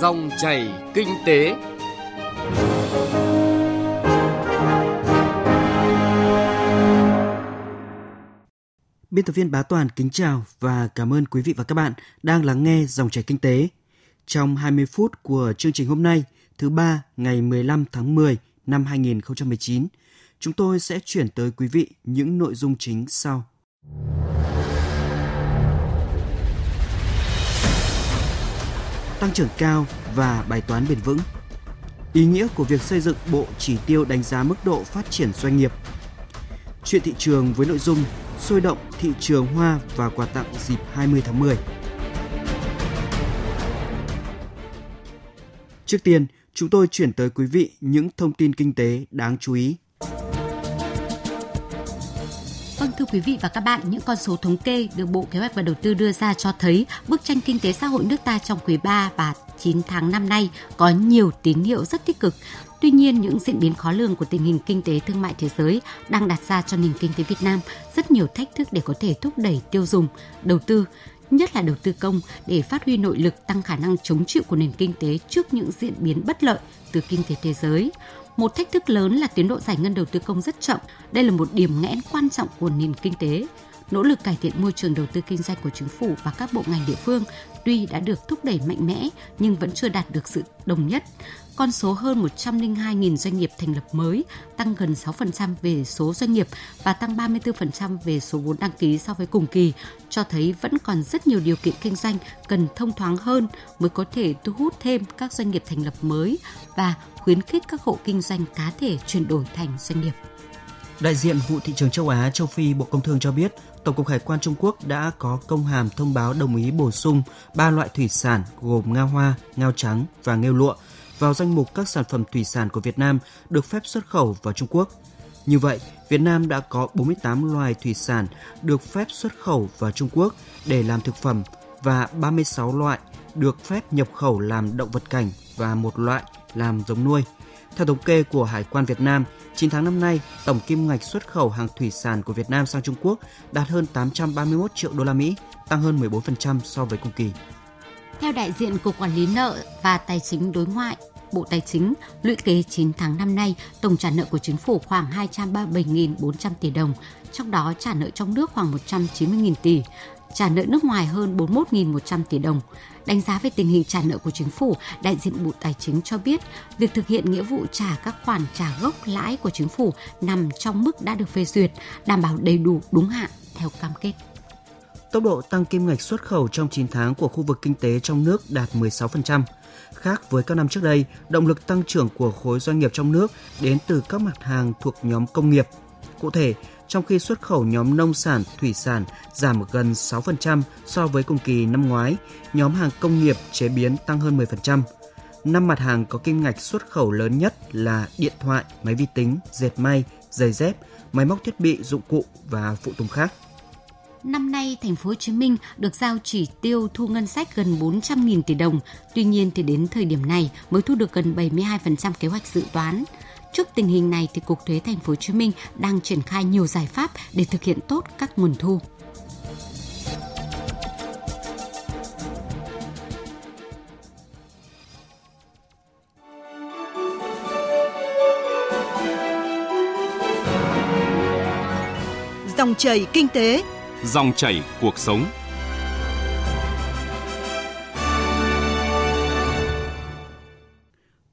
Dòng chảy kinh tế. Biên tập viên Bá Toàn kính chào và cảm ơn quý vị và các bạn đang lắng nghe Dòng chảy kinh tế. Trong 20 phút của chương trình hôm nay, thứ ba ngày 15 tháng 10 năm 2019, chúng tôi sẽ chuyển tới quý vị những nội dung chính sau. Tăng trưởng cao và bài toán bền vững. Ý nghĩa của việc xây dựng bộ chỉ tiêu đánh giá mức độ phát triển doanh nghiệp. Chuyện thị trường với nội dung sôi động thị trường hoa và quà tặng dịp 20 tháng 10. Trước tiên, chúng tôi chuyển tới quý vị những thông tin kinh tế đáng chú ý. Vâng thưa quý vị và các bạn, những con số thống kê được Bộ Kế hoạch và Đầu tư đưa ra cho thấy bức tranh kinh tế xã hội nước ta trong quý 3 và 9 tháng năm nay có nhiều tín hiệu rất tích cực. Tuy nhiên, những diễn biến khó lường của tình hình kinh tế thương mại thế giới đang đặt ra cho nền kinh tế Việt Nam rất nhiều thách thức để có thể thúc đẩy tiêu dùng, đầu tư, nhất là đầu tư công để phát huy nội lực tăng khả năng chống chịu của nền kinh tế trước những diễn biến bất lợi từ kinh tế thế giới. Một thách thức lớn là tiến độ giải ngân đầu tư công rất chậm. Đây là một điểm nghẽn quan trọng của nền kinh tế. Nỗ lực cải thiện môi trường đầu tư kinh doanh của chính phủ và các bộ ngành địa phương tuy đã được thúc đẩy mạnh mẽ nhưng vẫn chưa đạt được sự đồng nhất con số hơn 102.000 doanh nghiệp thành lập mới, tăng gần 6% về số doanh nghiệp và tăng 34% về số vốn đăng ký so với cùng kỳ, cho thấy vẫn còn rất nhiều điều kiện kinh doanh cần thông thoáng hơn mới có thể thu hút thêm các doanh nghiệp thành lập mới và khuyến khích các hộ kinh doanh cá thể chuyển đổi thành doanh nghiệp. Đại diện vụ thị trường châu Á, châu Phi Bộ Công Thương cho biết, Tổng cục Hải quan Trung Quốc đã có công hàm thông báo đồng ý bổ sung ba loại thủy sản gồm ngao hoa, ngao trắng và nghêu lụa vào danh mục các sản phẩm thủy sản của Việt Nam được phép xuất khẩu vào Trung Quốc. Như vậy, Việt Nam đã có 48 loài thủy sản được phép xuất khẩu vào Trung Quốc để làm thực phẩm và 36 loại được phép nhập khẩu làm động vật cảnh và một loại làm giống nuôi. Theo thống kê của Hải quan Việt Nam, 9 tháng năm nay, tổng kim ngạch xuất khẩu hàng thủy sản của Việt Nam sang Trung Quốc đạt hơn 831 triệu đô la Mỹ, tăng hơn 14% so với cùng kỳ. Theo đại diện Cục Quản lý nợ và Tài chính đối ngoại, Bộ Tài chính, lũy kế 9 tháng năm nay, tổng trả nợ của chính phủ khoảng 237.400 tỷ đồng, trong đó trả nợ trong nước khoảng 190.000 tỷ, trả nợ nước ngoài hơn 41.100 tỷ đồng. Đánh giá về tình hình trả nợ của chính phủ, đại diện Bộ Tài chính cho biết, việc thực hiện nghĩa vụ trả các khoản trả gốc lãi của chính phủ nằm trong mức đã được phê duyệt, đảm bảo đầy đủ đúng hạn theo cam kết. Tốc độ tăng kim ngạch xuất khẩu trong 9 tháng của khu vực kinh tế trong nước đạt 16%. Khác với các năm trước đây, động lực tăng trưởng của khối doanh nghiệp trong nước đến từ các mặt hàng thuộc nhóm công nghiệp. Cụ thể, trong khi xuất khẩu nhóm nông sản, thủy sản giảm gần 6% so với cùng kỳ năm ngoái, nhóm hàng công nghiệp chế biến tăng hơn 10%. Năm mặt hàng có kim ngạch xuất khẩu lớn nhất là điện thoại, máy vi tính, dệt may, giày dép, máy móc thiết bị, dụng cụ và phụ tùng khác – Năm nay, thành phố Hồ Chí Minh được giao chỉ tiêu thu ngân sách gần 400.000 tỷ đồng. Tuy nhiên thì đến thời điểm này mới thu được gần 72% kế hoạch dự toán. Trước tình hình này thì Cục Thuế Thành phố Hồ Chí Minh đang triển khai nhiều giải pháp để thực hiện tốt các nguồn thu. Dòng chảy kinh tế Dòng chảy cuộc sống.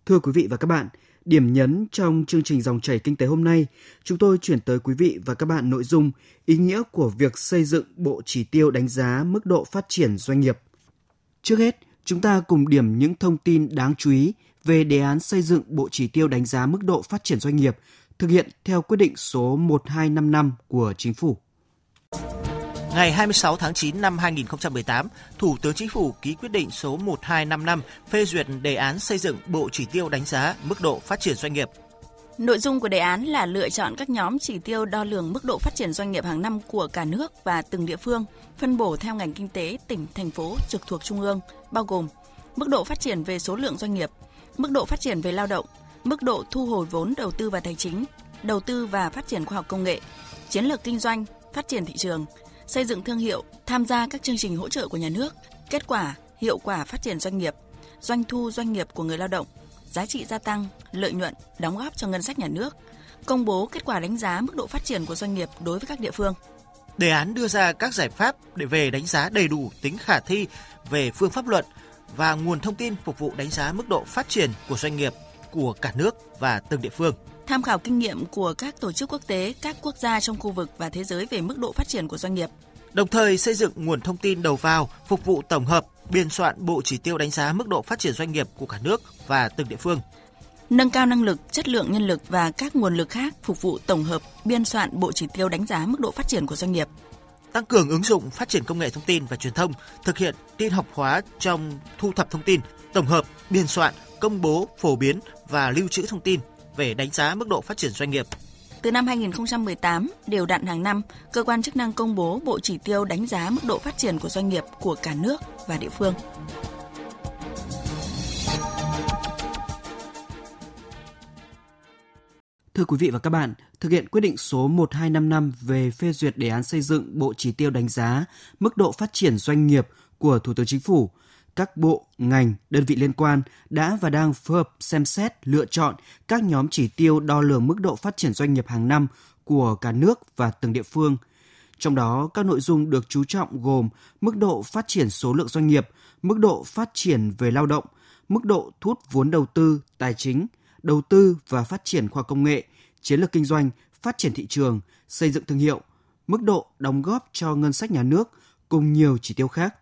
Thưa quý vị và các bạn, điểm nhấn trong chương trình dòng chảy kinh tế hôm nay, chúng tôi chuyển tới quý vị và các bạn nội dung ý nghĩa của việc xây dựng bộ chỉ tiêu đánh giá mức độ phát triển doanh nghiệp. Trước hết, chúng ta cùng điểm những thông tin đáng chú ý về đề án xây dựng bộ chỉ tiêu đánh giá mức độ phát triển doanh nghiệp thực hiện theo quyết định số 1255 của Chính phủ. Ngày 26 tháng 9 năm 2018, Thủ tướng Chính phủ ký quyết định số 1255 phê duyệt đề án xây dựng bộ chỉ tiêu đánh giá mức độ phát triển doanh nghiệp. Nội dung của đề án là lựa chọn các nhóm chỉ tiêu đo lường mức độ phát triển doanh nghiệp hàng năm của cả nước và từng địa phương, phân bổ theo ngành kinh tế, tỉnh, thành phố trực thuộc trung ương, bao gồm mức độ phát triển về số lượng doanh nghiệp, mức độ phát triển về lao động, mức độ thu hồi vốn đầu tư và tài chính, đầu tư và phát triển khoa học công nghệ, chiến lược kinh doanh, phát triển thị trường, xây dựng thương hiệu, tham gia các chương trình hỗ trợ của nhà nước, kết quả, hiệu quả phát triển doanh nghiệp, doanh thu doanh nghiệp của người lao động, giá trị gia tăng, lợi nhuận, đóng góp cho ngân sách nhà nước, công bố kết quả đánh giá mức độ phát triển của doanh nghiệp đối với các địa phương. Đề án đưa ra các giải pháp để về đánh giá đầy đủ tính khả thi về phương pháp luận và nguồn thông tin phục vụ đánh giá mức độ phát triển của doanh nghiệp của cả nước và từng địa phương. Tham khảo kinh nghiệm của các tổ chức quốc tế, các quốc gia trong khu vực và thế giới về mức độ phát triển của doanh nghiệp. Đồng thời xây dựng nguồn thông tin đầu vào phục vụ tổng hợp, biên soạn bộ chỉ tiêu đánh giá mức độ phát triển doanh nghiệp của cả nước và từng địa phương nâng cao năng lực, chất lượng nhân lực và các nguồn lực khác phục vụ tổng hợp biên soạn bộ chỉ tiêu đánh giá mức độ phát triển của doanh nghiệp. Tăng cường ứng dụng phát triển công nghệ thông tin và truyền thông, thực hiện tin học hóa trong thu thập thông tin, tổng hợp, biên soạn, công bố, phổ biến và lưu trữ thông tin về đánh giá mức độ phát triển doanh nghiệp. Từ năm 2018, đều đặn hàng năm, cơ quan chức năng công bố bộ chỉ tiêu đánh giá mức độ phát triển của doanh nghiệp của cả nước và địa phương. Thưa quý vị và các bạn, thực hiện quyết định số 1255 về phê duyệt đề án xây dựng bộ chỉ tiêu đánh giá mức độ phát triển doanh nghiệp của Thủ tướng Chính phủ, các bộ, ngành, đơn vị liên quan đã và đang phối hợp xem xét lựa chọn các nhóm chỉ tiêu đo lường mức độ phát triển doanh nghiệp hàng năm của cả nước và từng địa phương. Trong đó, các nội dung được chú trọng gồm mức độ phát triển số lượng doanh nghiệp, mức độ phát triển về lao động, mức độ thu hút vốn đầu tư, tài chính, đầu tư và phát triển khoa công nghệ, chiến lược kinh doanh, phát triển thị trường, xây dựng thương hiệu, mức độ đóng góp cho ngân sách nhà nước cùng nhiều chỉ tiêu khác.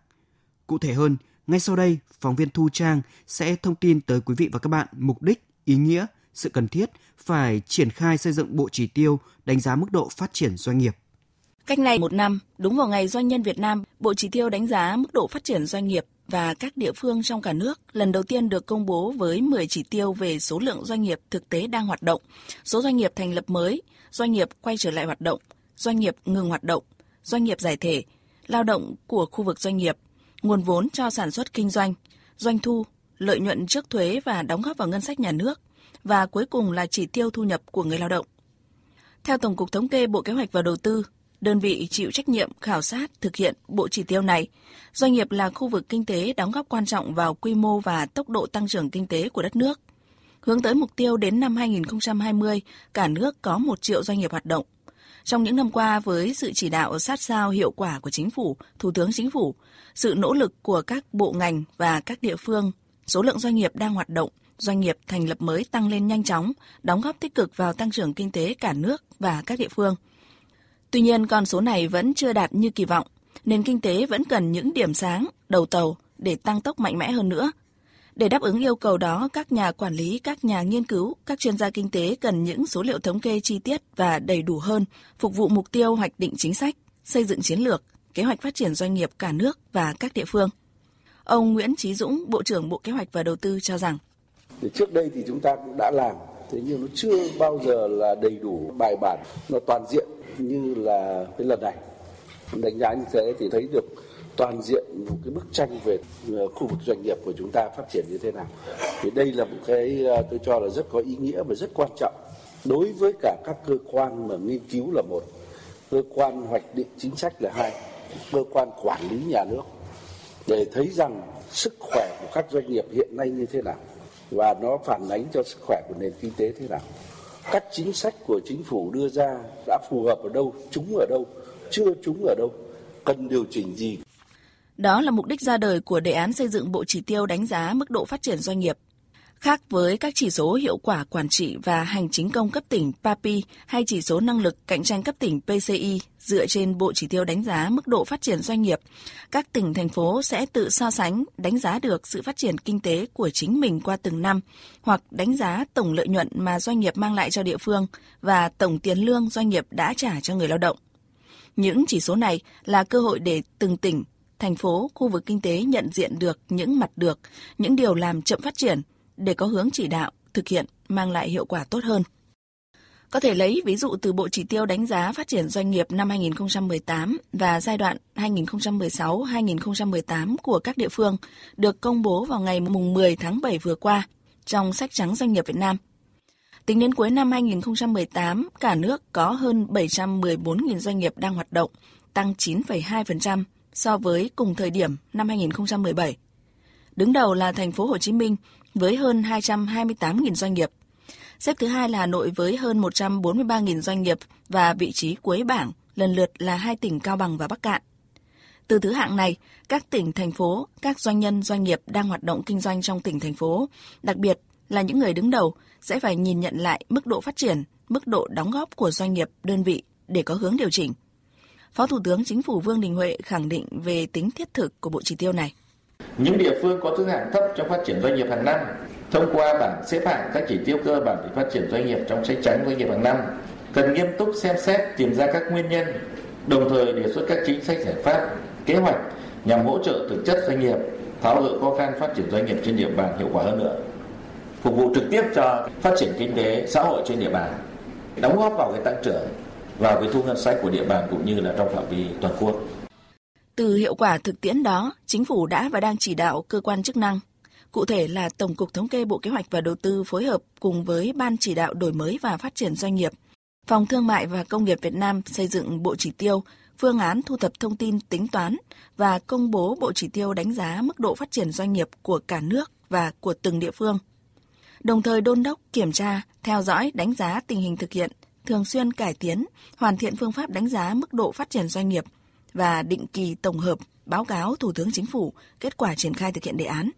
Cụ thể hơn, ngay sau đây, phóng viên Thu Trang sẽ thông tin tới quý vị và các bạn mục đích, ý nghĩa, sự cần thiết phải triển khai xây dựng bộ chỉ tiêu đánh giá mức độ phát triển doanh nghiệp. Cách này một năm, đúng vào ngày Doanh nhân Việt Nam, Bộ Chỉ tiêu đánh giá mức độ phát triển doanh nghiệp và các địa phương trong cả nước lần đầu tiên được công bố với 10 chỉ tiêu về số lượng doanh nghiệp thực tế đang hoạt động, số doanh nghiệp thành lập mới, doanh nghiệp quay trở lại hoạt động, doanh nghiệp ngừng hoạt động, doanh nghiệp giải thể, lao động của khu vực doanh nghiệp, nguồn vốn cho sản xuất kinh doanh, doanh thu, lợi nhuận trước thuế và đóng góp vào ngân sách nhà nước, và cuối cùng là chỉ tiêu thu nhập của người lao động. Theo Tổng cục Thống kê Bộ Kế hoạch và Đầu tư, đơn vị chịu trách nhiệm khảo sát thực hiện bộ chỉ tiêu này. Doanh nghiệp là khu vực kinh tế đóng góp quan trọng vào quy mô và tốc độ tăng trưởng kinh tế của đất nước. Hướng tới mục tiêu đến năm 2020, cả nước có 1 triệu doanh nghiệp hoạt động. Trong những năm qua, với sự chỉ đạo sát sao hiệu quả của Chính phủ, Thủ tướng Chính phủ, sự nỗ lực của các bộ ngành và các địa phương, số lượng doanh nghiệp đang hoạt động, doanh nghiệp thành lập mới tăng lên nhanh chóng, đóng góp tích cực vào tăng trưởng kinh tế cả nước và các địa phương – Tuy nhiên, con số này vẫn chưa đạt như kỳ vọng. Nền kinh tế vẫn cần những điểm sáng, đầu tàu để tăng tốc mạnh mẽ hơn nữa. Để đáp ứng yêu cầu đó, các nhà quản lý, các nhà nghiên cứu, các chuyên gia kinh tế cần những số liệu thống kê chi tiết và đầy đủ hơn, phục vụ mục tiêu hoạch định chính sách, xây dựng chiến lược, kế hoạch phát triển doanh nghiệp cả nước và các địa phương. Ông Nguyễn Chí Dũng, Bộ trưởng Bộ Kế hoạch và Đầu tư cho rằng Trước đây thì chúng ta cũng đã làm, thế nhưng nó chưa bao giờ là đầy đủ bài bản, nó toàn diện như là cái lần này đánh giá như thế thì thấy được toàn diện một cái bức tranh về ờ, khu vực doanh nghiệp của chúng ta phát triển như thế nào. Thì đây là một cái ờ, tôi cho là rất có ý nghĩa và rất quan trọng. Đối với cả các cơ quan mà nghiên cứu là một cơ quan hoạch định chính sách là hai cơ quan quản lý nhà nước. Để thấy rằng sức khỏe của các doanh nghiệp hiện nay như thế nào và nó phản ánh cho sức khỏe của nền kinh tế thế nào. Các chính sách của chính phủ đưa ra đã phù hợp ở đâu, chúng ở đâu, chưa chúng ở đâu, cần điều chỉnh gì. Đó là mục đích ra đời của đề án xây dựng bộ chỉ tiêu đánh giá mức độ phát triển doanh nghiệp Khác với các chỉ số hiệu quả quản trị và hành chính công cấp tỉnh PAPI hay chỉ số năng lực cạnh tranh cấp tỉnh PCI dựa trên bộ chỉ tiêu đánh giá mức độ phát triển doanh nghiệp, các tỉnh thành phố sẽ tự so sánh, đánh giá được sự phát triển kinh tế của chính mình qua từng năm hoặc đánh giá tổng lợi nhuận mà doanh nghiệp mang lại cho địa phương và tổng tiền lương doanh nghiệp đã trả cho người lao động. Những chỉ số này là cơ hội để từng tỉnh, thành phố, khu vực kinh tế nhận diện được những mặt được, những điều làm chậm phát triển – để có hướng chỉ đạo, thực hiện mang lại hiệu quả tốt hơn. Có thể lấy ví dụ từ Bộ Chỉ tiêu đánh giá phát triển doanh nghiệp năm 2018 và giai đoạn 2016-2018 của các địa phương được công bố vào ngày 10 tháng 7 vừa qua trong sách trắng doanh nghiệp Việt Nam. Tính đến cuối năm 2018, cả nước có hơn 714.000 doanh nghiệp đang hoạt động, tăng 9,2% so với cùng thời điểm năm 2017. Đứng đầu là thành phố Hồ Chí Minh với hơn 228.000 doanh nghiệp. Xếp thứ hai là Hà Nội với hơn 143.000 doanh nghiệp và vị trí cuối bảng lần lượt là hai tỉnh Cao Bằng và Bắc Cạn. Từ thứ hạng này, các tỉnh, thành phố, các doanh nhân, doanh nghiệp đang hoạt động kinh doanh trong tỉnh, thành phố, đặc biệt là những người đứng đầu sẽ phải nhìn nhận lại mức độ phát triển, mức độ đóng góp của doanh nghiệp, đơn vị để có hướng điều chỉnh. Phó Thủ tướng Chính phủ Vương Đình Huệ khẳng định về tính thiết thực của bộ chỉ tiêu này. Những địa phương có thứ hạng thấp trong phát triển doanh nghiệp hàng năm, thông qua bảng xếp hạng các chỉ tiêu cơ bản để phát triển doanh nghiệp trong sách trắng doanh nghiệp hàng năm, cần nghiêm túc xem xét, tìm ra các nguyên nhân, đồng thời đề xuất các chính sách giải pháp, kế hoạch nhằm hỗ trợ thực chất doanh nghiệp, tháo gỡ khó khăn phát triển doanh nghiệp trên địa bàn hiệu quả hơn nữa phục vụ trực tiếp cho phát triển kinh tế xã hội trên địa bàn, đóng góp vào cái tăng trưởng vào cái thu ngân sách của địa bàn cũng như là trong phạm vi toàn quốc. Từ hiệu quả thực tiễn đó, chính phủ đã và đang chỉ đạo cơ quan chức năng Cụ thể là Tổng cục Thống kê Bộ Kế hoạch và Đầu tư phối hợp cùng với Ban chỉ đạo đổi mới và phát triển doanh nghiệp, Phòng Thương mại và Công nghiệp Việt Nam xây dựng bộ chỉ tiêu, phương án thu thập thông tin tính toán và công bố bộ chỉ tiêu đánh giá mức độ phát triển doanh nghiệp của cả nước và của từng địa phương. Đồng thời đôn đốc, kiểm tra, theo dõi, đánh giá tình hình thực hiện, thường xuyên cải tiến, hoàn thiện phương pháp đánh giá mức độ phát triển doanh nghiệp và định kỳ tổng hợp báo cáo Thủ tướng Chính phủ kết quả triển khai thực hiện đề án.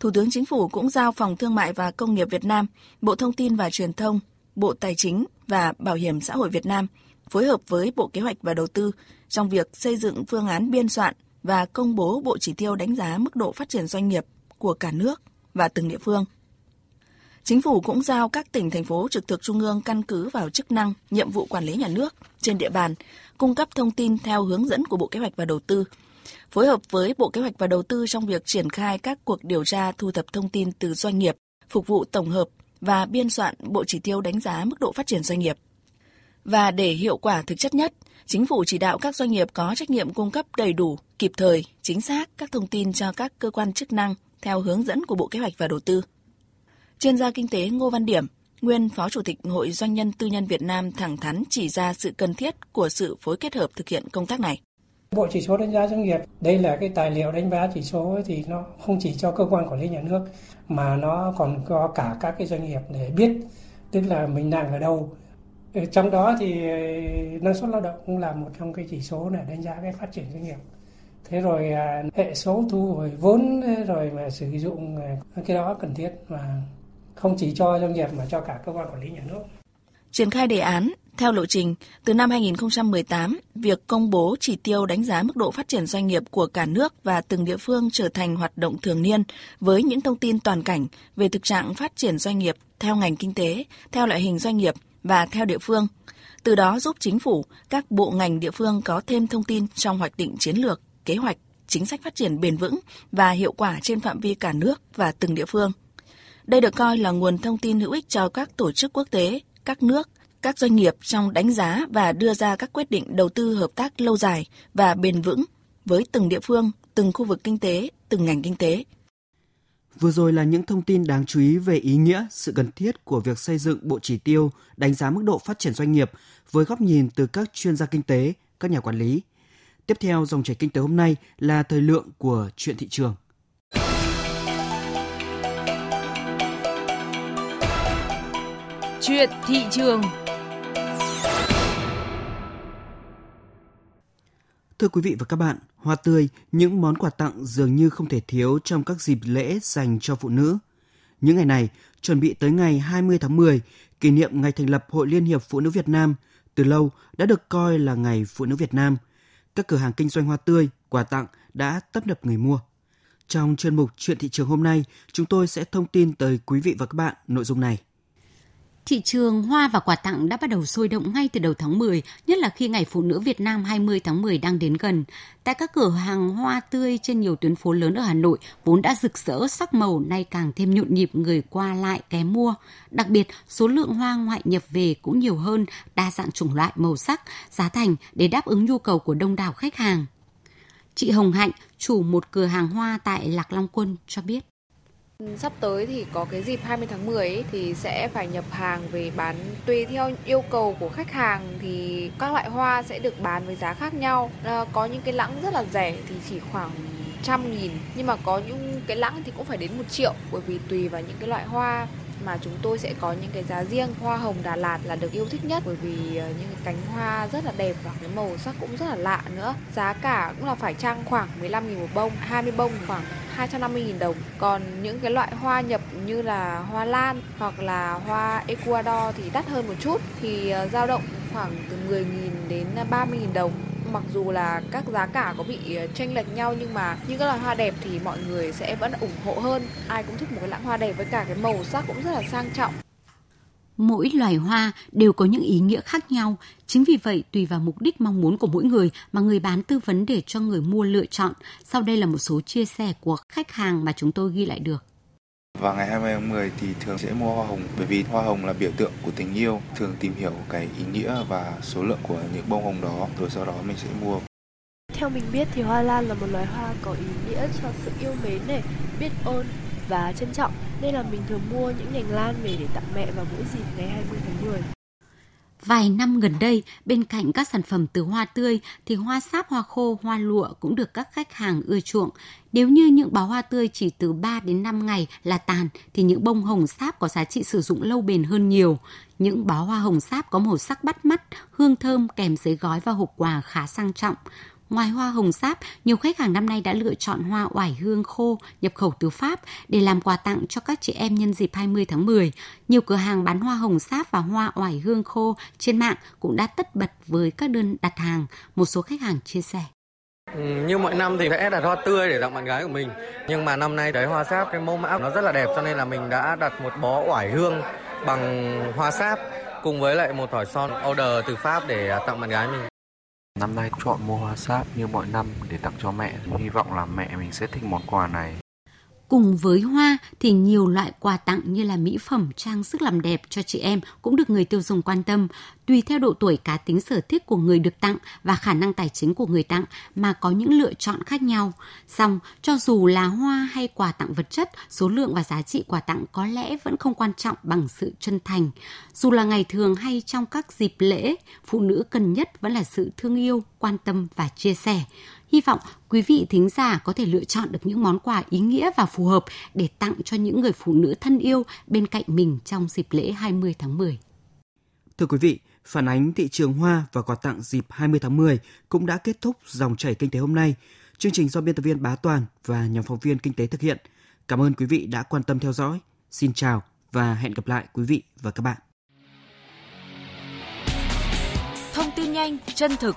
Thủ tướng Chính phủ cũng giao Phòng Thương mại và Công nghiệp Việt Nam, Bộ Thông tin và Truyền thông, Bộ Tài chính và Bảo hiểm xã hội Việt Nam phối hợp với Bộ Kế hoạch và Đầu tư trong việc xây dựng phương án biên soạn và công bố bộ chỉ tiêu đánh giá mức độ phát triển doanh nghiệp của cả nước và từng địa phương. Chính phủ cũng giao các tỉnh, thành phố trực thuộc trung ương căn cứ vào chức năng, nhiệm vụ quản lý nhà nước trên địa bàn, cung cấp thông tin theo hướng dẫn của Bộ Kế hoạch và Đầu tư, phối hợp với Bộ Kế hoạch và Đầu tư trong việc triển khai các cuộc điều tra thu thập thông tin từ doanh nghiệp, phục vụ tổng hợp và biên soạn bộ chỉ tiêu đánh giá mức độ phát triển doanh nghiệp. Và để hiệu quả thực chất nhất, Chính phủ chỉ đạo các doanh nghiệp có trách nhiệm cung cấp đầy đủ, kịp thời, chính xác các thông tin cho các cơ quan chức năng theo hướng dẫn của Bộ Kế hoạch và Đầu tư. Chuyên gia kinh tế Ngô Văn Điểm, nguyên Phó Chủ tịch Hội Doanh nhân Tư nhân Việt Nam thẳng thắn chỉ ra sự cần thiết của sự phối kết hợp thực hiện công tác này. Bộ chỉ số đánh giá doanh nghiệp, đây là cái tài liệu đánh giá chỉ số thì nó không chỉ cho cơ quan quản lý nhà nước mà nó còn có cả các cái doanh nghiệp để biết tức là mình đang ở đâu. Ờ, trong đó thì ờ, năng suất lao động cũng là một trong cái chỉ số để đánh giá cái phát triển doanh nghiệp. Thế rồi à, hệ số thu hồi vốn rồi mà sử dụng à, cái đó cần thiết mà không chỉ cho doanh nghiệp mà cho cả cơ quan quản lý nhà nước. Triển khai đề án theo lộ trình, từ năm 2018, việc công bố chỉ tiêu đánh giá mức độ phát triển doanh nghiệp của cả nước và từng địa phương trở thành hoạt động thường niên với những thông tin toàn cảnh về thực trạng phát triển doanh nghiệp theo ngành kinh tế, theo loại hình doanh nghiệp và theo địa phương. Từ đó giúp chính phủ, các bộ ngành địa phương có thêm thông tin trong hoạch định chiến lược, kế hoạch, chính sách phát triển bền vững và hiệu quả trên phạm vi cả nước và từng địa phương. Đây được coi là nguồn thông tin hữu ích cho các tổ chức quốc tế, các nước, các doanh nghiệp trong đánh giá và đưa ra các quyết định đầu tư hợp tác lâu dài và bền vững với từng địa phương, từng khu vực kinh tế, từng ngành kinh tế. Vừa rồi là những thông tin đáng chú ý về ý nghĩa, sự cần thiết của việc xây dựng bộ chỉ tiêu đánh giá mức độ phát triển doanh nghiệp với góc nhìn từ các chuyên gia kinh tế, các nhà quản lý. Tiếp theo dòng chảy kinh tế hôm nay là thời lượng của chuyện thị trường. Chuyện thị trường Thưa quý vị và các bạn, hoa tươi, những món quà tặng dường như không thể thiếu trong các dịp lễ dành cho phụ nữ. Những ngày này, chuẩn bị tới ngày 20 tháng 10, kỷ niệm ngày thành lập Hội Liên hiệp Phụ nữ Việt Nam, từ lâu đã được coi là ngày Phụ nữ Việt Nam. Các cửa hàng kinh doanh hoa tươi, quà tặng đã tấp nập người mua. Trong chuyên mục Chuyện thị trường hôm nay, chúng tôi sẽ thông tin tới quý vị và các bạn nội dung này. Thị trường hoa và quà tặng đã bắt đầu sôi động ngay từ đầu tháng 10, nhất là khi Ngày Phụ nữ Việt Nam 20 tháng 10 đang đến gần. Tại các cửa hàng hoa tươi trên nhiều tuyến phố lớn ở Hà Nội vốn đã rực rỡ sắc màu nay càng thêm nhộn nhịp người qua lại ké mua. Đặc biệt, số lượng hoa ngoại nhập về cũng nhiều hơn, đa dạng chủng loại màu sắc, giá thành để đáp ứng nhu cầu của đông đảo khách hàng. Chị Hồng Hạnh, chủ một cửa hàng hoa tại Lạc Long Quân cho biết. Sắp tới thì có cái dịp 20 tháng 10 ấy, thì sẽ phải nhập hàng về bán tùy theo yêu cầu của khách hàng thì các loại hoa sẽ được bán với giá khác nhau. À, có những cái lãng rất là rẻ thì chỉ khoảng trăm nghìn nhưng mà có những cái lãng thì cũng phải đến một triệu bởi vì tùy vào những cái loại hoa mà chúng tôi sẽ có những cái giá riêng. Hoa hồng, Đà Lạt là được yêu thích nhất bởi vì ờ, những cái cánh hoa rất là đẹp và cái màu sắc cũng rất là lạ nữa. Giá cả cũng là phải chăng khoảng 15 nghìn một bông 20 bông khoảng 250.000 đồng. Còn những cái loại hoa nhập như là hoa lan hoặc là hoa Ecuador thì đắt hơn một chút. Thì ờ, dao động khoảng từ 10.000 đến 30.000 đồng mặc dù là các giá cả có bị ờ, tranh lệch nhau nhưng mà những cái loại hoa đẹp thì mọi người sẽ vẫn ủng hộ hơn ai cũng thích một cái lãng hoa đẹp với cả cái màu sắc cũng rất là sang trọng mỗi loài hoa đều có những ý nghĩa khác nhau. Chính vì vậy, tùy vào mục đích mong muốn của mỗi người mà người bán tư vấn để cho người mua lựa chọn. Sau đây là một số chia sẻ của khách hàng mà chúng tôi ghi lại được. Vào ngày 20 tháng 10 thì thường sẽ mua hoa hồng bởi vì hoa hồng là biểu tượng của tình yêu, thường tìm hiểu cái ý nghĩa và số lượng của những bông hồng đó rồi sau đó mình sẽ mua. Theo mình biết thì hoa lan là một loài hoa có ý nghĩa cho sự yêu mến này, biết ơn và trân trọng nên là mình thường mua những nhành lan về để tặng mẹ vào mỗi dịp ngày 20 tháng 10. Vài năm gần đây, bên cạnh các sản phẩm từ hoa tươi thì hoa sáp, hoa khô, hoa lụa cũng được các khách hàng ưa chuộng. Nếu như những bó hoa tươi chỉ từ 3 đến 5 ngày là tàn thì những bông hồng sáp có giá trị sử dụng lâu bền hơn nhiều. Những bó hoa hồng sáp có màu sắc bắt mắt, hương thơm kèm giấy gói và hộp quà khá sang trọng. Ngoài hoa hồng sáp, nhiều khách hàng năm nay đã lựa chọn hoa oải hương khô nhập khẩu từ Pháp để làm quà tặng cho các chị em nhân dịp 20 tháng 10. Nhiều cửa hàng bán hoa hồng sáp và hoa oải hương khô trên mạng cũng đã tất bật với các đơn đặt hàng. Một số khách hàng chia sẻ. Ừ, như mọi năm thì sẽ đặt hoa tươi để tặng bạn gái của mình nhưng mà năm nay đấy hoa sáp cái mẫu mã nó rất là đẹp cho nên là mình đã đặt một bó oải hương bằng hoa sáp cùng với lại một thỏi son order từ Pháp để tặng bạn gái mình Năm nay chọn mua hoa sáp như mọi năm để tặng cho mẹ. Hy vọng là mẹ mình sẽ thích món quà này. Cùng với hoa thì nhiều loại quà tặng như là mỹ phẩm, trang sức làm đẹp cho chị em cũng được người tiêu dùng quan tâm. Tùy theo độ tuổi cá tính sở thích của người được tặng và khả năng tài chính của người tặng mà có những lựa chọn khác nhau. song cho dù là hoa hay quà tặng vật chất, số lượng và giá trị quà tặng có lẽ vẫn không quan trọng bằng sự chân thành. Dù là ngày thường hay trong các dịp lễ, phụ nữ cần nhất vẫn là sự thương yêu, quan tâm và chia sẻ. Hy vọng quý vị thính giả có thể lựa chọn được những món quà ý nghĩa và phù hợp để tặng cho những người phụ nữ thân yêu bên cạnh mình trong dịp lễ 20 tháng 10. Thưa quý vị, phản ánh thị trường hoa và quà tặng dịp 20 tháng 10 cũng đã kết thúc dòng chảy kinh tế hôm nay. Chương trình do biên tập viên Bá Toàn và nhóm phóng viên kinh tế thực hiện. Cảm ơn quý vị đã quan tâm theo dõi. Xin chào và hẹn gặp lại quý vị và các bạn. Thông tin nhanh, chân thực,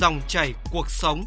dòng chảy cuộc sống.